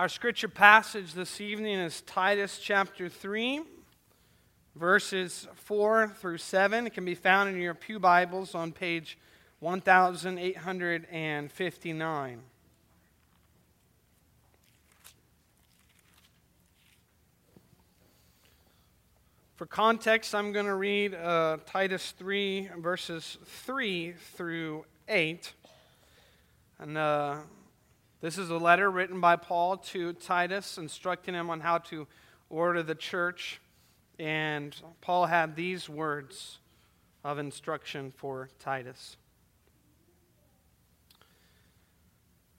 Our scripture passage this evening is Titus chapter 3, verses 4 through 7. It can be found in your Pew Bibles on page 1859. For context, I'm going to read uh, Titus 3, verses 3 through 8. And uh, this is a letter written by Paul to Titus, instructing him on how to order the church. And Paul had these words of instruction for Titus.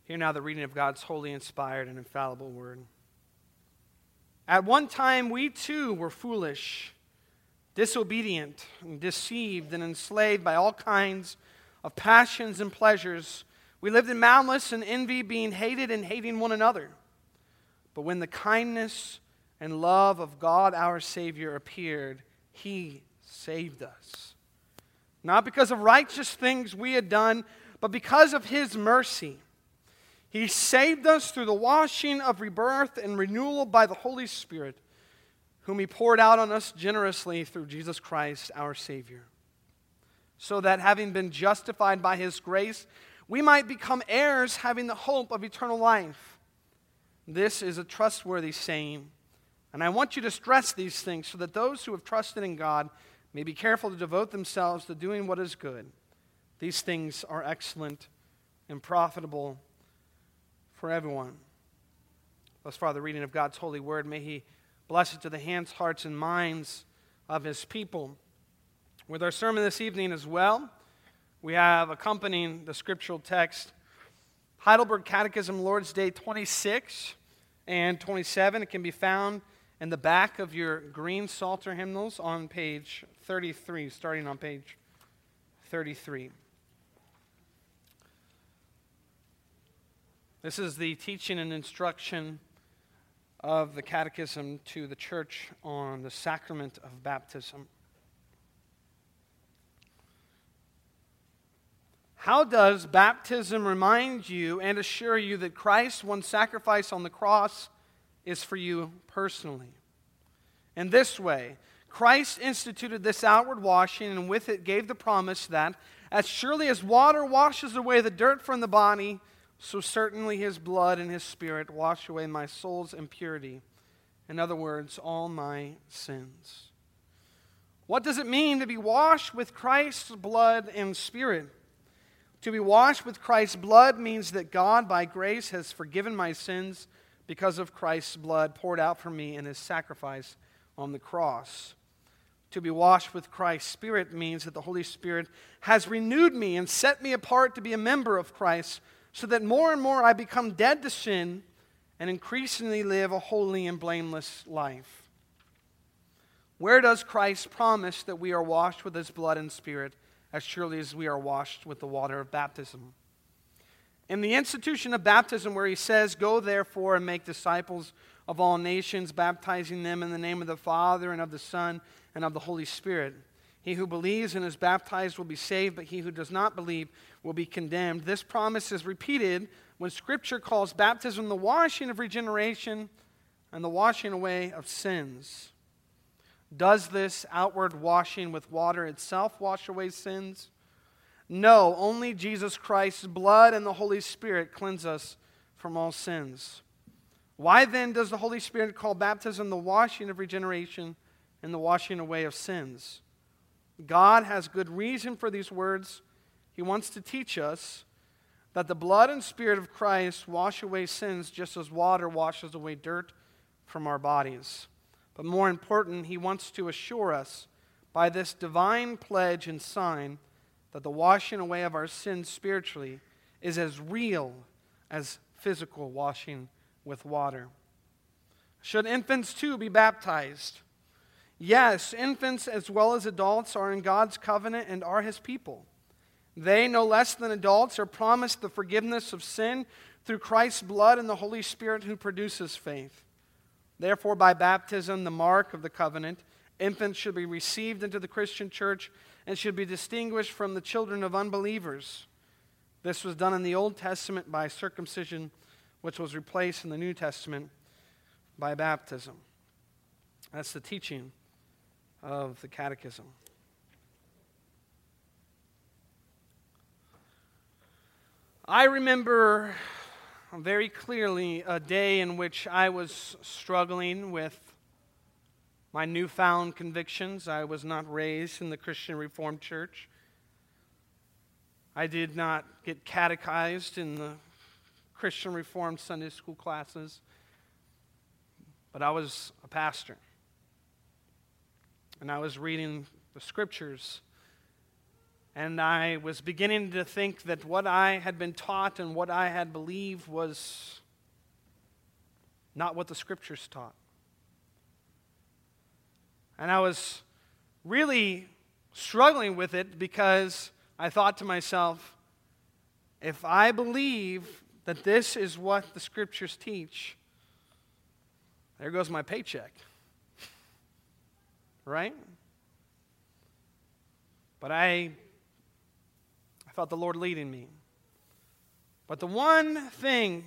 Hear now the reading of God's holy, inspired, and infallible word. At one time, we too were foolish, disobedient, and deceived, and enslaved by all kinds of passions and pleasures we lived in malice and envy, being hated and hating one another. But when the kindness and love of God our Savior appeared, He saved us. Not because of righteous things we had done, but because of His mercy. He saved us through the washing of rebirth and renewal by the Holy Spirit, whom He poured out on us generously through Jesus Christ our Savior. So that having been justified by His grace, we might become heirs having the hope of eternal life. This is a trustworthy saying, and I want you to stress these things so that those who have trusted in God may be careful to devote themselves to doing what is good. These things are excellent and profitable for everyone. Thus far, the reading of God's holy word. May He bless it to the hands, hearts, and minds of His people. With our sermon this evening as well, we have accompanying the scriptural text Heidelberg Catechism, Lord's Day 26 and 27. It can be found in the back of your green Psalter hymnals on page 33, starting on page 33. This is the teaching and instruction of the Catechism to the church on the sacrament of baptism. How does baptism remind you and assure you that Christ's one sacrifice on the cross, is for you personally? In this way, Christ instituted this outward washing, and with it gave the promise that, as surely as water washes away the dirt from the body, so certainly his blood and his spirit wash away my soul's impurity. In other words, all my sins. What does it mean to be washed with Christ's blood and spirit? To be washed with Christ's blood means that God, by grace, has forgiven my sins because of Christ's blood poured out for me in his sacrifice on the cross. To be washed with Christ's Spirit means that the Holy Spirit has renewed me and set me apart to be a member of Christ, so that more and more I become dead to sin and increasingly live a holy and blameless life. Where does Christ promise that we are washed with his blood and Spirit? As surely as we are washed with the water of baptism. In the institution of baptism, where he says, Go therefore and make disciples of all nations, baptizing them in the name of the Father and of the Son and of the Holy Spirit. He who believes and is baptized will be saved, but he who does not believe will be condemned. This promise is repeated when Scripture calls baptism the washing of regeneration and the washing away of sins. Does this outward washing with water itself wash away sins? No, only Jesus Christ's blood and the Holy Spirit cleanse us from all sins. Why then does the Holy Spirit call baptism the washing of regeneration and the washing away of sins? God has good reason for these words. He wants to teach us that the blood and spirit of Christ wash away sins just as water washes away dirt from our bodies. But more important, he wants to assure us by this divine pledge and sign that the washing away of our sins spiritually is as real as physical washing with water. Should infants too be baptized? Yes, infants as well as adults are in God's covenant and are his people. They, no less than adults, are promised the forgiveness of sin through Christ's blood and the Holy Spirit who produces faith. Therefore, by baptism, the mark of the covenant, infants should be received into the Christian church and should be distinguished from the children of unbelievers. This was done in the Old Testament by circumcision, which was replaced in the New Testament by baptism. That's the teaching of the Catechism. I remember very clearly a day in which I was struggling with my newfound convictions. I was not raised in the Christian Reformed Church. I did not get catechized in the Christian Reformed Sunday school classes, but I was a pastor. And I was reading the scriptures. And I was beginning to think that what I had been taught and what I had believed was not what the scriptures taught. And I was really struggling with it because I thought to myself, if I believe that this is what the scriptures teach, there goes my paycheck. right? But I, I felt the Lord leading me. But the one thing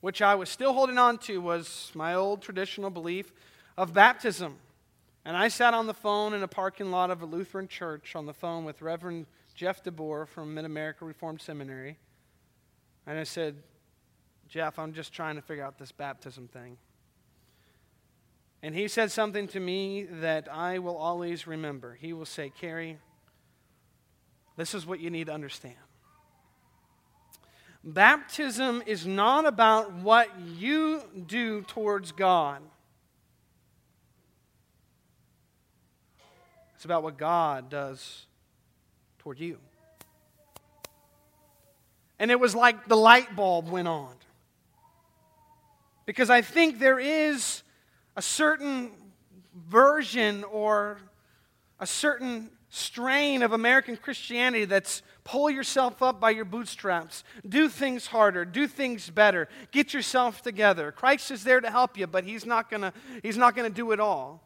which I was still holding on to was my old traditional belief of baptism. And I sat on the phone in a parking lot of a Lutheran church on the phone with Reverend Jeff DeBoer from Mid America Reformed Seminary. And I said, Jeff, I'm just trying to figure out this baptism thing. And he said something to me that I will always remember. He will say, Cary, this is what you need to understand. Baptism is not about what you do towards God. It's about what God does toward you. And it was like the light bulb went on. Because I think there is a certain version or a certain strain of American Christianity that's pull yourself up by your bootstraps, do things harder, do things better, get yourself together. Christ is there to help you, but he's not going to he's not going to do it all.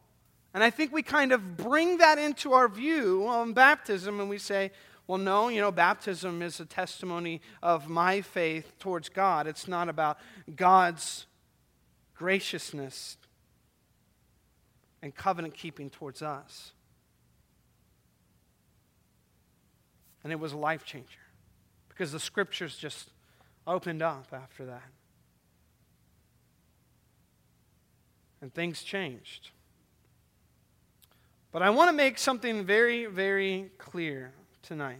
And I think we kind of bring that into our view on baptism and we say, well, no, you know, baptism is a testimony of my faith towards God. It's not about God's graciousness and covenant keeping towards us. And it was a life changer because the scriptures just opened up after that. And things changed. But I want to make something very, very clear tonight.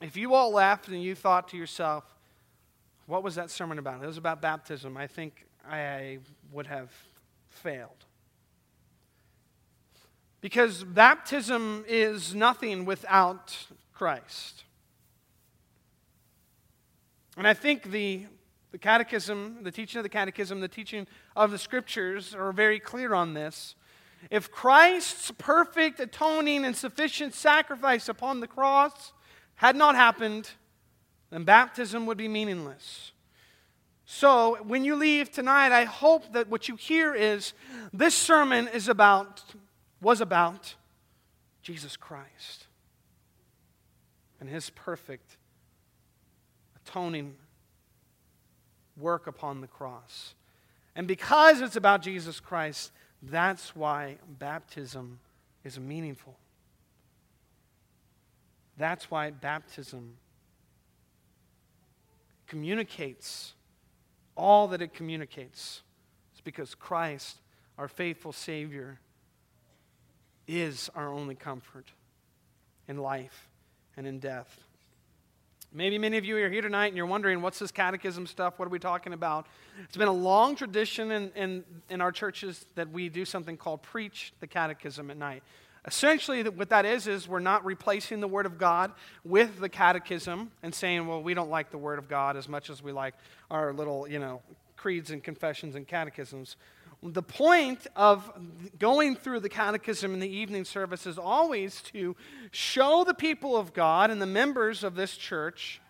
If you all left and you thought to yourself, what was that sermon about? It was about baptism. I think I would have failed. Because baptism is nothing without Christ. And I think the, the catechism, the teaching of the catechism, the teaching of the scriptures are very clear on this. If Christ's perfect atoning and sufficient sacrifice upon the cross had not happened, then baptism would be meaningless. So, when you leave tonight, I hope that what you hear is this sermon is about, was about Jesus Christ and his perfect atoning work upon the cross. And because it's about Jesus Christ, that's why baptism is meaningful. That's why baptism communicates all that it communicates. It's because Christ, our faithful Savior, is our only comfort in life and in death. Maybe many of you are here tonight and you're wondering, what's this catechism stuff? What are we talking about? It's been a long tradition in, in, in our churches that we do something called preach the catechism at night. Essentially, what that is, is we're not replacing the Word of God with the catechism and saying, well, we don't like the Word of God as much as we like our little, you know, creeds and confessions and catechisms. The point of going through the catechism in the evening service is always to show the people of God and the members of this church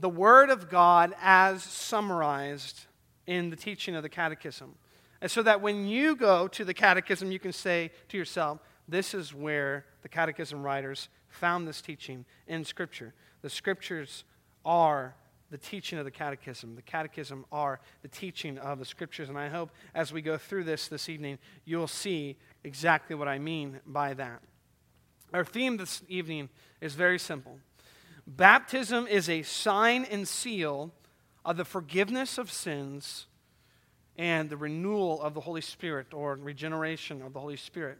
the Word of God as summarized in the teaching of the catechism. And so that when you go to the catechism, you can say to yourself, this is where the catechism writers found this teaching in Scripture. The Scriptures are the teaching of the catechism. The catechism are the teaching of the scriptures. And I hope as we go through this this evening, you'll see exactly what I mean by that. Our theme this evening is very simple Baptism is a sign and seal of the forgiveness of sins and the renewal of the Holy Spirit or regeneration of the Holy Spirit.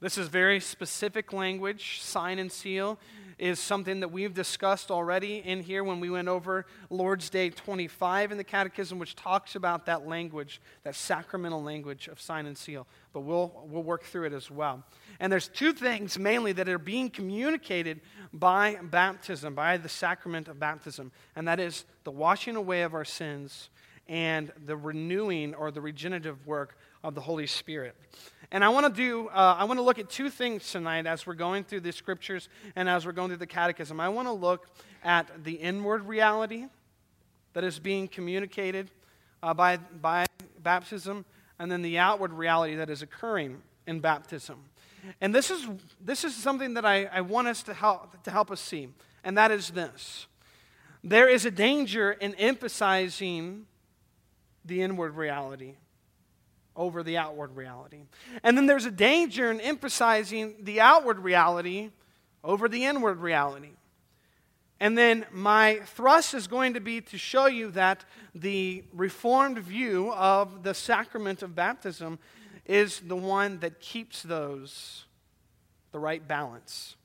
This is very specific language. Sign and seal is something that we've discussed already in here when we went over Lord's Day 25 in the Catechism, which talks about that language, that sacramental language of sign and seal. But we'll, we'll work through it as well. And there's two things mainly that are being communicated by baptism, by the sacrament of baptism, and that is the washing away of our sins and the renewing or the regenerative work of the Holy Spirit. And I want to do, uh, I want to look at two things tonight as we're going through the scriptures and as we're going through the catechism. I want to look at the inward reality that is being communicated uh, by, by baptism, and then the outward reality that is occurring in baptism. And this is, this is something that I, I want us to help, to help us see, and that is this. There is a danger in emphasizing the inward reality over the outward reality. And then there's a danger in emphasizing the outward reality over the inward reality. And then my thrust is going to be to show you that the reformed view of the sacrament of baptism is the one that keeps those the right balance.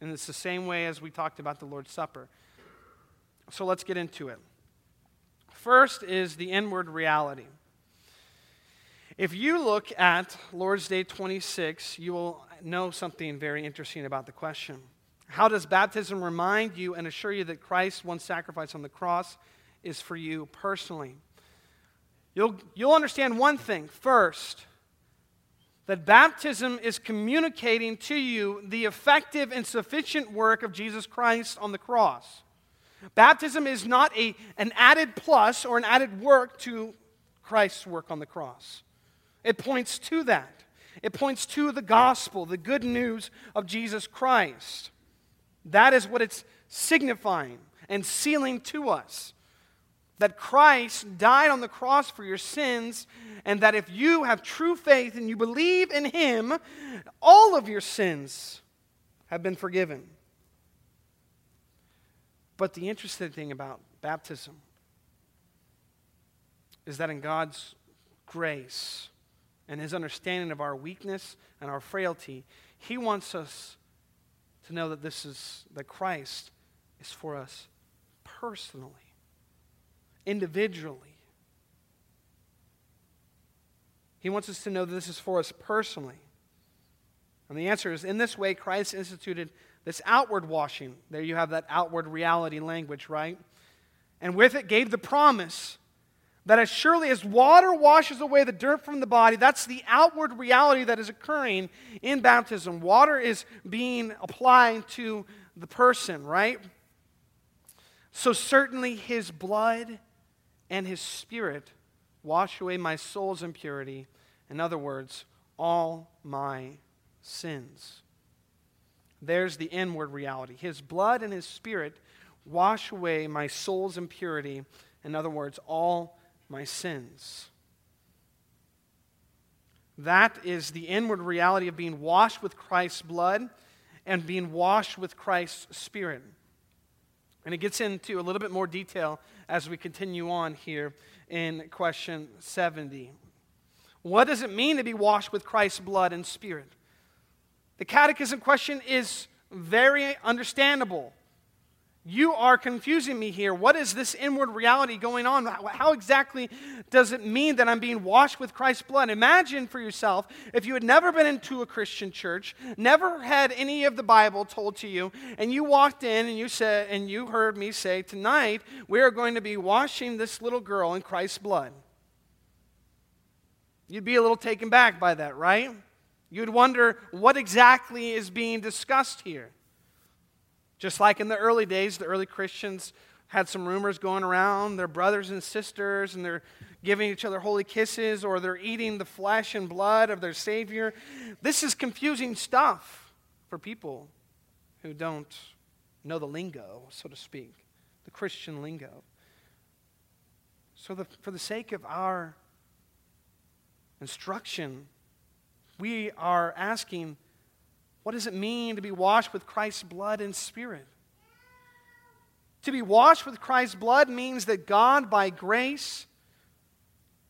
And it's the same way as we talked about the Lord's Supper. So let's get into it. First is the inward reality. If you look at Lord's Day 26, you will know something very interesting about the question. How does baptism remind you and assure you that Christ's one sacrifice on the cross is for you personally? You'll, you'll understand one thing first that baptism is communicating to you the effective and sufficient work of Jesus Christ on the cross. Baptism is not a, an added plus or an added work to Christ's work on the cross. It points to that. It points to the gospel, the good news of Jesus Christ. That is what it's signifying and sealing to us. That Christ died on the cross for your sins, and that if you have true faith and you believe in Him, all of your sins have been forgiven. But the interesting thing about baptism is that in God's grace, and his understanding of our weakness and our frailty, he wants us to know that this is that Christ is for us personally, individually. He wants us to know that this is for us personally. And the answer is in this way, Christ instituted this outward washing. There you have that outward reality language, right? And with it gave the promise that as surely as water washes away the dirt from the body, that's the outward reality that is occurring in baptism. Water is being applied to the person, right? So certainly his blood and his spirit wash away my soul's impurity. In other words, all my sins. There's the inward reality. His blood and his spirit wash away my soul's impurity. In other words, all my sins. That is the inward reality of being washed with Christ's blood and being washed with Christ's Spirit. And it gets into a little bit more detail as we continue on here in question 70. What does it mean to be washed with Christ's blood and Spirit? The catechism question is very understandable. You are confusing me here. What is this inward reality going on? How exactly does it mean that I'm being washed with Christ's blood? Imagine for yourself if you had never been into a Christian church, never had any of the Bible told to you, and you walked in and you said and you heard me say, "Tonight we are going to be washing this little girl in Christ's blood." You'd be a little taken back by that, right? You'd wonder what exactly is being discussed here. Just like in the early days, the early Christians had some rumors going around. They're brothers and sisters, and they're giving each other holy kisses, or they're eating the flesh and blood of their Savior. This is confusing stuff for people who don't know the lingo, so to speak, the Christian lingo. So, the, for the sake of our instruction, we are asking what does it mean to be washed with Christ's blood and spirit? To be washed with Christ's blood means that God, by grace,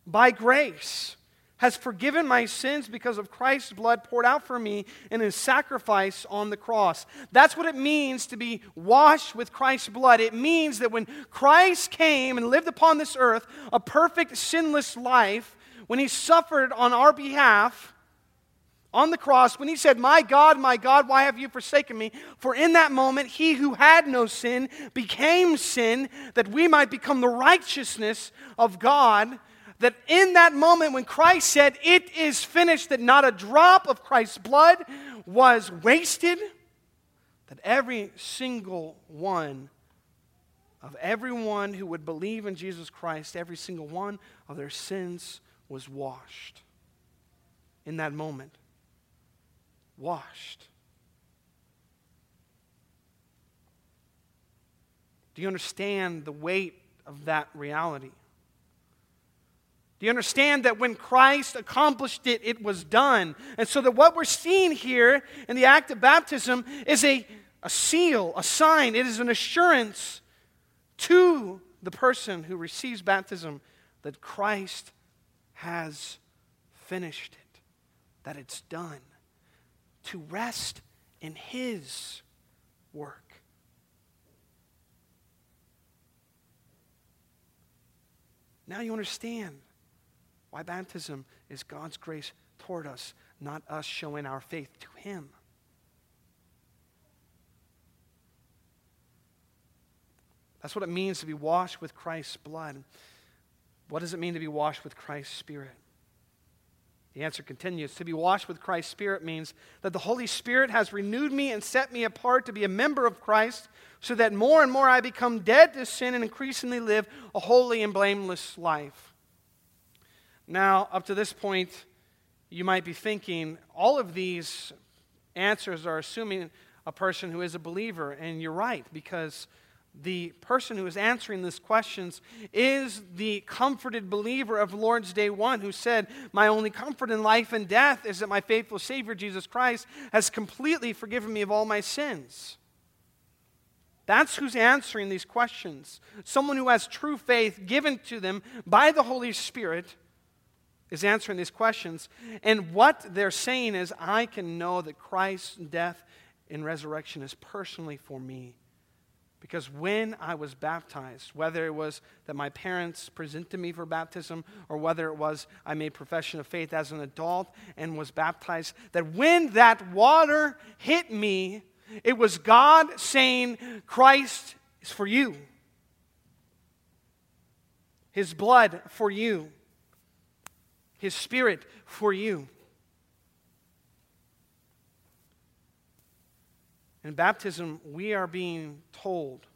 by grace, has forgiven my sins because of Christ's blood poured out for me in his sacrifice on the cross. That's what it means to be washed with Christ's blood. It means that when Christ came and lived upon this earth a perfect, sinless life, when he suffered on our behalf, on the cross when he said, My God, my God, why have you forsaken me? For in that moment, he who had no sin became sin that we might become the righteousness of God. That in that moment when Christ said, It is finished, that not a drop of Christ's blood was wasted, that every single one of everyone who would believe in Jesus Christ, every single one of their sins was washed in that moment washed. Do you understand the weight of that reality? Do you understand that when Christ accomplished it, it was done? And so, that what we're seeing here in the act of baptism is a, a seal, a sign, it is an assurance to the person who receives baptism that Christ has finished it, that it's done to rest in His work. Now you understand why baptism is God's grace toward us, not us showing our faith to Him. That's what it means to be washed with Christ's blood. What does it mean to be washed with Christ's Spirit? The answer continues To be washed with Christ's Spirit means that the Holy Spirit has renewed me and set me apart to be a member of Christ, so that more and more I become dead to sin and increasingly live a holy and blameless life. Now, up to this point, you might be thinking all of these answers are assuming a person who is a believer, and you're right, because the person who is answering these questions is the comforted believer of Lord's Day 1 who said, My only comfort in life and death is that my faithful Savior, Jesus Christ, has completely forgiven me of all my sins. That's who's answering these questions. Someone who has true faith given to them by the Holy Spirit is answering these questions. And what they're saying is, I can know that Christ's death and resurrection is personally for me. Because when I was baptized, whether it was that my parents presented me for baptism or whether it was I made profession of faith as an adult and was baptized, that when that water hit me, it was God saying, Christ is for you. His blood for you. His spirit for you. In baptism, we are being told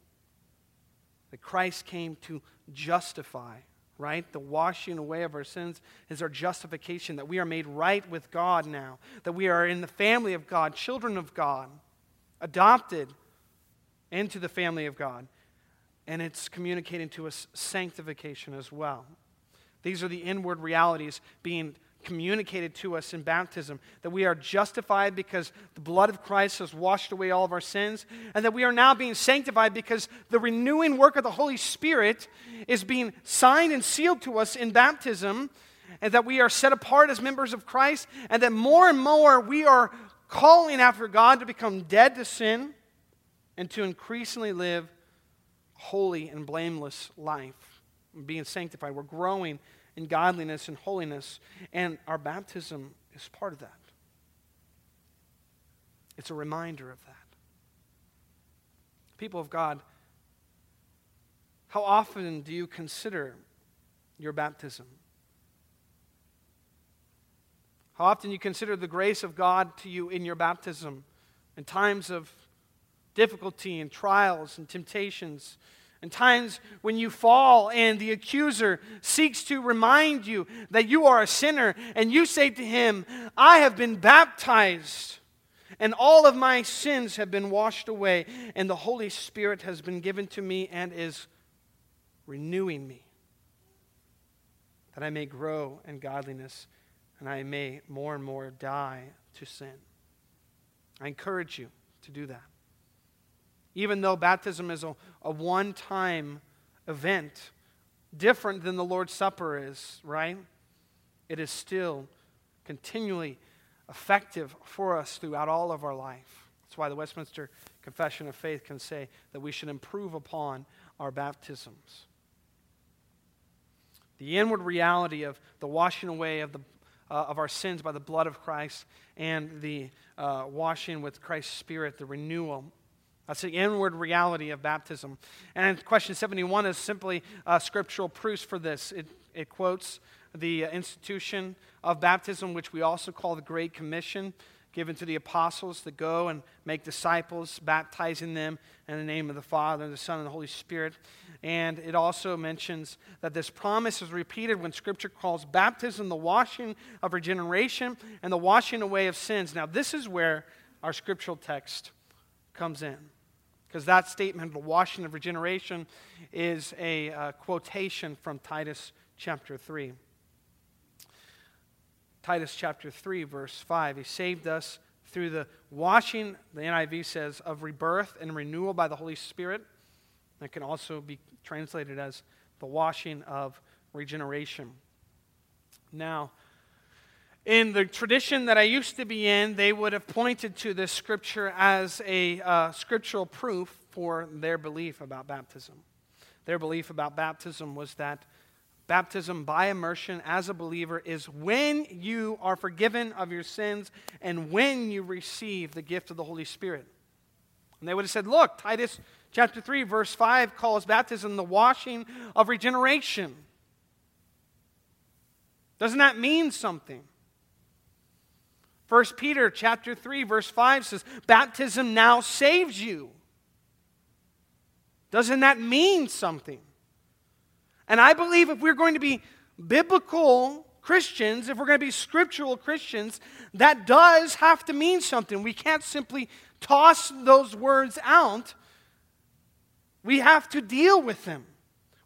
that Christ came to justify, right? The washing away of our sins is our justification, that we are made right with God now, that we are in the family of God, children of God, adopted into the family of God. And it's communicating to us sanctification as well. These are the inward realities being communicated to us in baptism that we are justified because the blood of Christ has washed away all of our sins, and that we are now being sanctified because the renewing work of the Holy Spirit is being signed and sealed to us in baptism, and that we are set apart as members of Christ, and that more and more we are calling after God to become dead to sin and to increasingly live holy and blameless life, being sanctified. We're growing in godliness and holiness, and our baptism is part of that. It's a reminder of that. People of God, how often do you consider your baptism? How often you consider the grace of God to you in your baptism in times of difficulty and trials and temptations and times when you fall and the accuser seeks to remind you that you are a sinner, and you say to him, I have been baptized. and all of my sins have been washed away, and the Holy Spirit has been given to me and is renewing me, that I may grow in godliness and I may more and more die to sin. I encourage you to do that. Even though baptism is a, a one time event, different than the Lord's Supper is, right? It is still continually effective for us throughout all of our life. That's why the Westminster Confession of Faith can say that we should improve upon our baptisms. The inward reality of the washing away of, the, uh, of our sins by the blood of Christ and the uh, washing with Christ's Spirit, the renewal. That's the inward reality of baptism. And question 71 is simply scriptural proofs for this. It, it quotes the institution of baptism, which we also call the Great Commission, given to the apostles to go and make disciples, baptizing them in the name of the Father, and the Son, and the Holy Spirit. And it also mentions that this promise is repeated when Scripture calls baptism the washing of regeneration and the washing away of sins. Now, this is where our scriptural text comes in. Because that statement, the washing of regeneration, is a uh, quotation from Titus chapter 3. Titus chapter 3, verse 5. He saved us through the washing, the NIV says, of rebirth and renewal by the Holy Spirit. That can also be translated as the washing of regeneration. Now, in the tradition that I used to be in, they would have pointed to this scripture as a uh, scriptural proof for their belief about baptism. Their belief about baptism was that Baptism by immersion as a believer is when you are forgiven of your sins and when you receive the gift of the Holy Spirit. And they would have said, Look, Titus chapter 3, verse 5 calls baptism the washing of regeneration. Doesn't that mean something? 1 Peter chapter 3 verse 5 says baptism now saves you. Doesn't that mean something? And I believe if we're going to be biblical Christians, if we're going to be scriptural Christians, that does have to mean something. We can't simply toss those words out. We have to deal with them.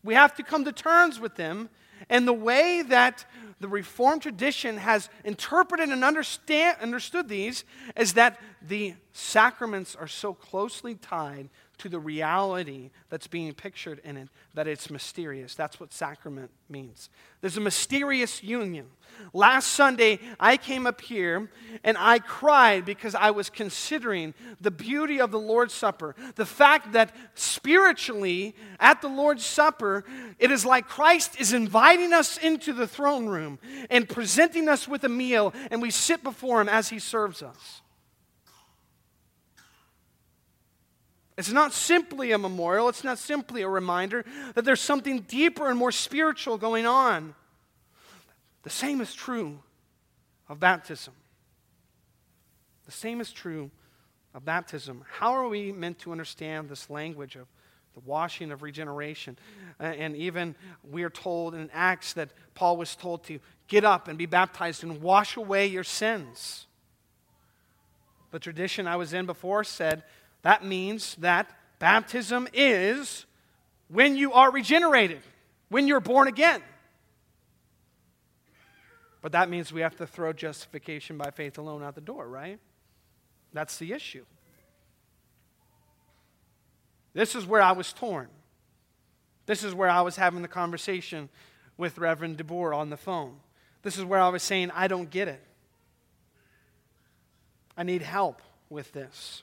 We have to come to terms with them. And the way that the Reformed tradition has interpreted and understand, understood these is that the sacraments are so closely tied to the reality that's being pictured in it, that it's mysterious. That's what sacrament means. There's a mysterious union. Last Sunday, I came up here and I cried because I was considering the beauty of the Lord's Supper. The fact that spiritually, at the Lord's Supper, it is like Christ is inviting us into the throne room and presenting us with a meal, and we sit before Him as He serves us. It's not simply a memorial, it's not simply a reminder that there's something deeper and more spiritual going on. The same is true of baptism. The same is true of baptism. How are we meant to understand this language of the washing of regeneration? And even we are told in Acts that Paul was told to get up and be baptized and wash away your sins. The tradition I was in before said that means that baptism is when you are regenerated, when you're born again. But that means we have to throw justification by faith alone out the door, right? That's the issue. This is where I was torn. This is where I was having the conversation with Reverend DeBoer on the phone. This is where I was saying, I don't get it. I need help with this.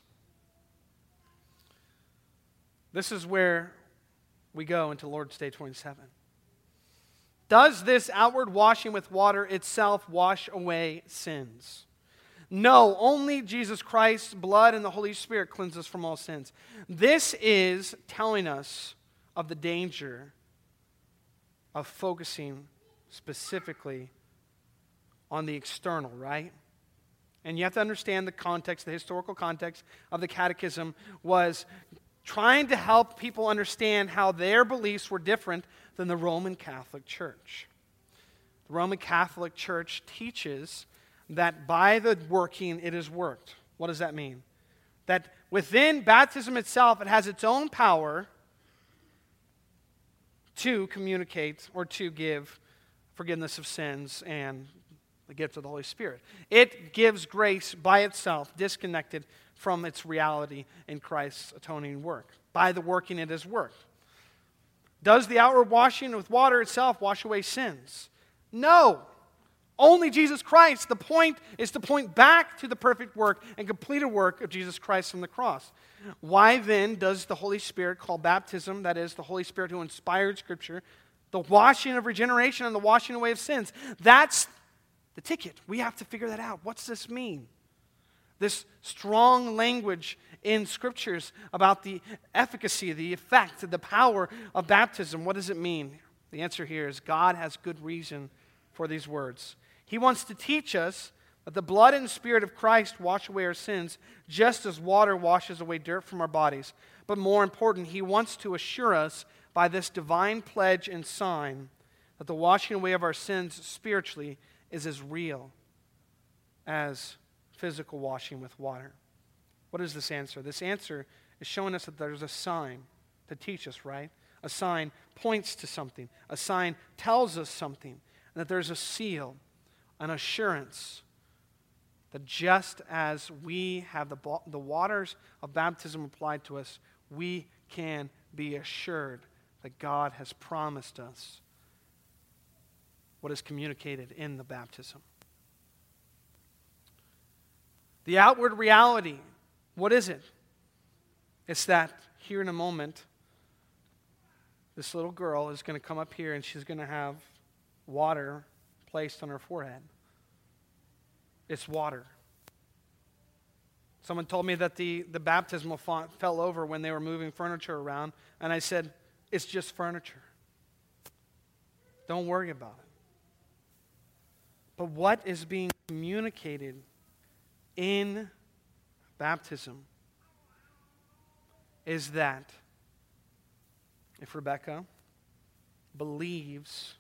This is where we go into Lord's Day 27. Does this outward washing with water itself wash away sins? No, only Jesus Christ's blood and the Holy Spirit cleanse us from all sins. This is telling us of the danger of focusing specifically on the external, right? And you have to understand the context, the historical context of the catechism was trying to help people understand how their beliefs were different than the Roman Catholic Church. The Roman Catholic Church teaches that by the working it is worked. What does that mean? That within baptism itself, it has its own power to communicate or to give forgiveness of sins and the gift of the Holy Spirit. It gives grace by itself, disconnected from its reality in Christ's atoning work, by the working it has worked. Does the outward washing with water itself wash away sins? No. Only Jesus Christ. The point is to point back to the perfect work and completed work of Jesus Christ on the cross. Why then does the Holy Spirit call baptism, that is, the Holy Spirit who inspired Scripture, the washing of regeneration and the washing away of sins? That's the ticket. We have to figure that out. What's this mean? This strong language in scriptures about the efficacy, the effect, the power of baptism. What does it mean? The answer here is God has good reason for these words. He wants to teach us that the blood and spirit of Christ wash away our sins, just as water washes away dirt from our bodies. But more important, he wants to assure us by this divine pledge and sign that the washing away of our sins spiritually is as real as physical washing with water. What is this answer? This answer is showing us that there's a sign to teach us, right? A sign points to something, a sign tells us something, and that there's a seal an assurance that just as we have the, the waters of baptism applied to us, we can be assured that God has promised us what is communicated in the baptism. The outward reality, what is it? It's that here in a moment, this little girl is going to come up here and she's going to have water placed on her forehead. It's water. Someone told me that the, the baptismal font fell over when they were moving furniture around, and I said, It's just furniture. Don't worry about it. But what is being communicated in baptism is that if Rebecca believes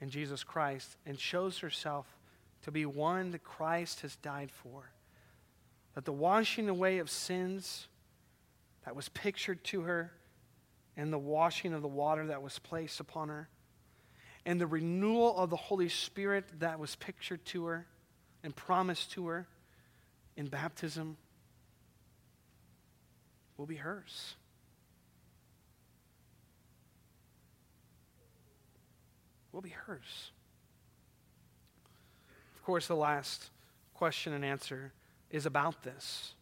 in Jesus Christ and shows herself to be one that Christ has died for. That the washing away of sins that was pictured to her, and the washing of the water that was placed upon her, and the renewal of the Holy Spirit that was pictured to her and promised to her in baptism will be hers. will be hers. Of course, the last question and answer is about this.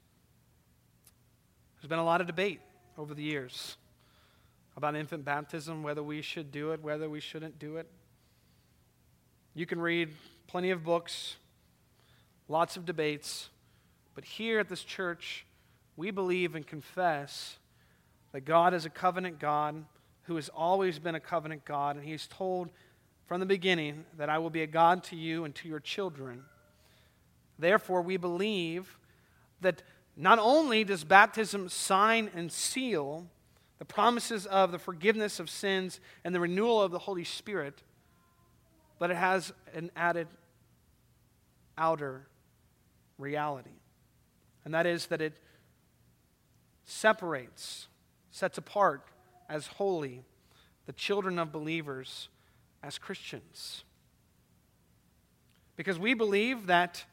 There's been a lot of debate over the years about infant baptism, whether we should do it, whether we shouldn't do it. You can read plenty of books, lots of debates, but here at this church, we believe and confess that God is a covenant God who has always been a covenant God, and He's told from the beginning that I will be a God to you and to your children. Therefore, we believe that not only does baptism sign and seal the promises of the forgiveness of sins and the renewal of the Holy Spirit, but it has an added outer reality. And that is that it separates, sets apart as holy the children of believers as Christians. Because we believe that,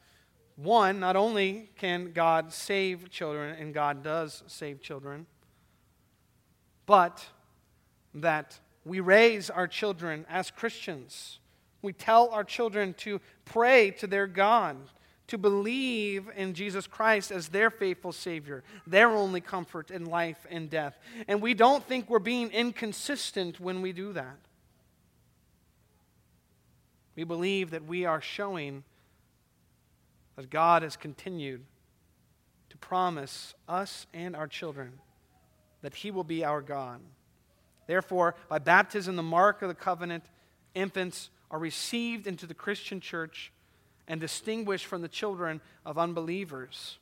one, not only can God save children, and God does save children, but that we raise our children as Christians. We tell our children to pray to their God, to believe in Jesus Christ as their faithful Savior, their only comfort in life and death. And we don't think we're being inconsistent when we do that. We believe that we are showing that God has continued to promise us and our children that He will be our God. Therefore, by baptism, the mark of the covenant, infants are received into the Christian church and distinguished from the children of unbelievers.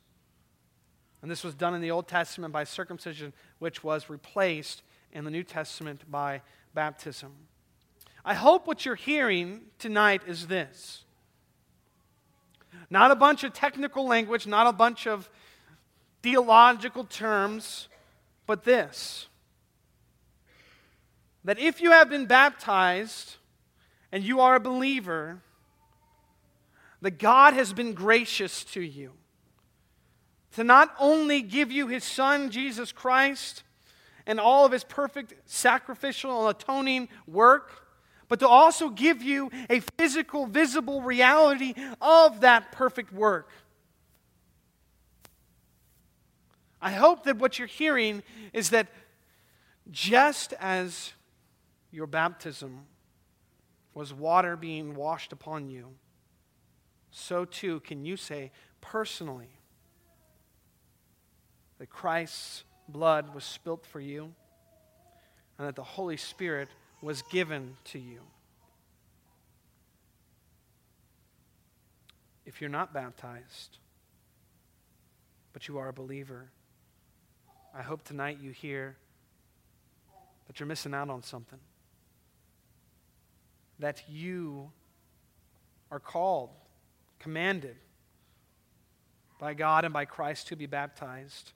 And this was done in the Old Testament by circumcision, which was replaced in the New Testament by baptism. I hope what you're hearing tonight is this Not a bunch of technical language, not a bunch of theological terms, but this that if you have been baptized and you are a believer, that God has been gracious to you to not only give you his son, Jesus Christ, and all of his perfect sacrificial and atoning work, but to also give you a physical, visible reality of that perfect work. I hope that what you're hearing is that just as your baptism was water being washed upon you, so too can you say personally that Christ's blood was spilt for you and that the Holy Spirit was given to you. If you're not baptized, but you are a believer, I hope tonight you hear that you're missing out on something. That you are called, commanded by God and by Christ to be baptized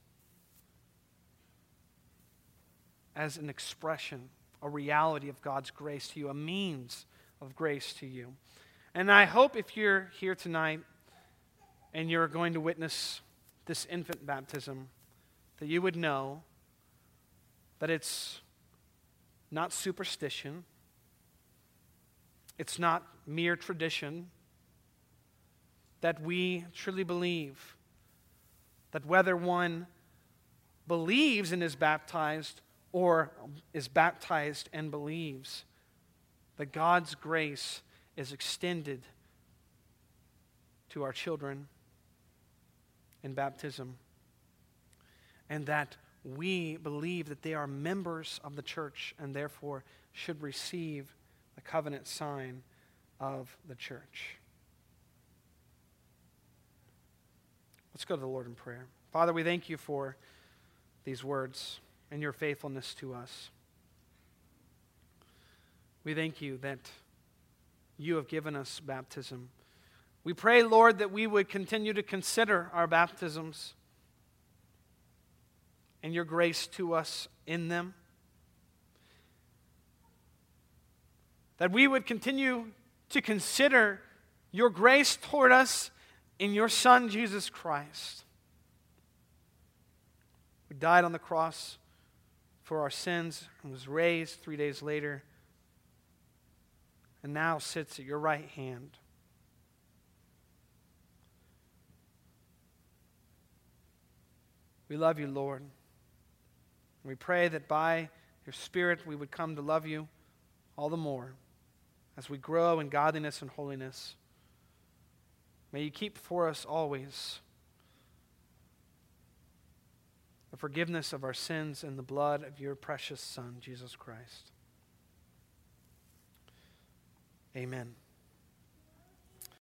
as an expression, a reality of God's grace to you, a means of grace to you. And I hope if you're here tonight and you're going to witness this infant baptism, that you would know that it's not superstition, it's not mere tradition, that we truly believe that whether one believes and is baptized or is baptized and believes that God's grace is extended to our children in baptism and that we believe that they are members of the church and therefore should receive the covenant sign of the church. Let's go to the Lord in prayer. Father, we thank you for these words and your faithfulness to us. We thank you that you have given us baptism. We pray, Lord, that we would continue to consider our baptisms and your grace to us in them. That we would continue to consider your grace toward us in your Son, Jesus Christ. Who died on the cross for our sins and was raised three days later and now sits at your right hand. We love you, Lord. We pray that by your Spirit we would come to love you all the more as we grow in godliness and holiness. May you keep for us always the forgiveness of our sins in the blood of your precious Son, Jesus Christ. Amen.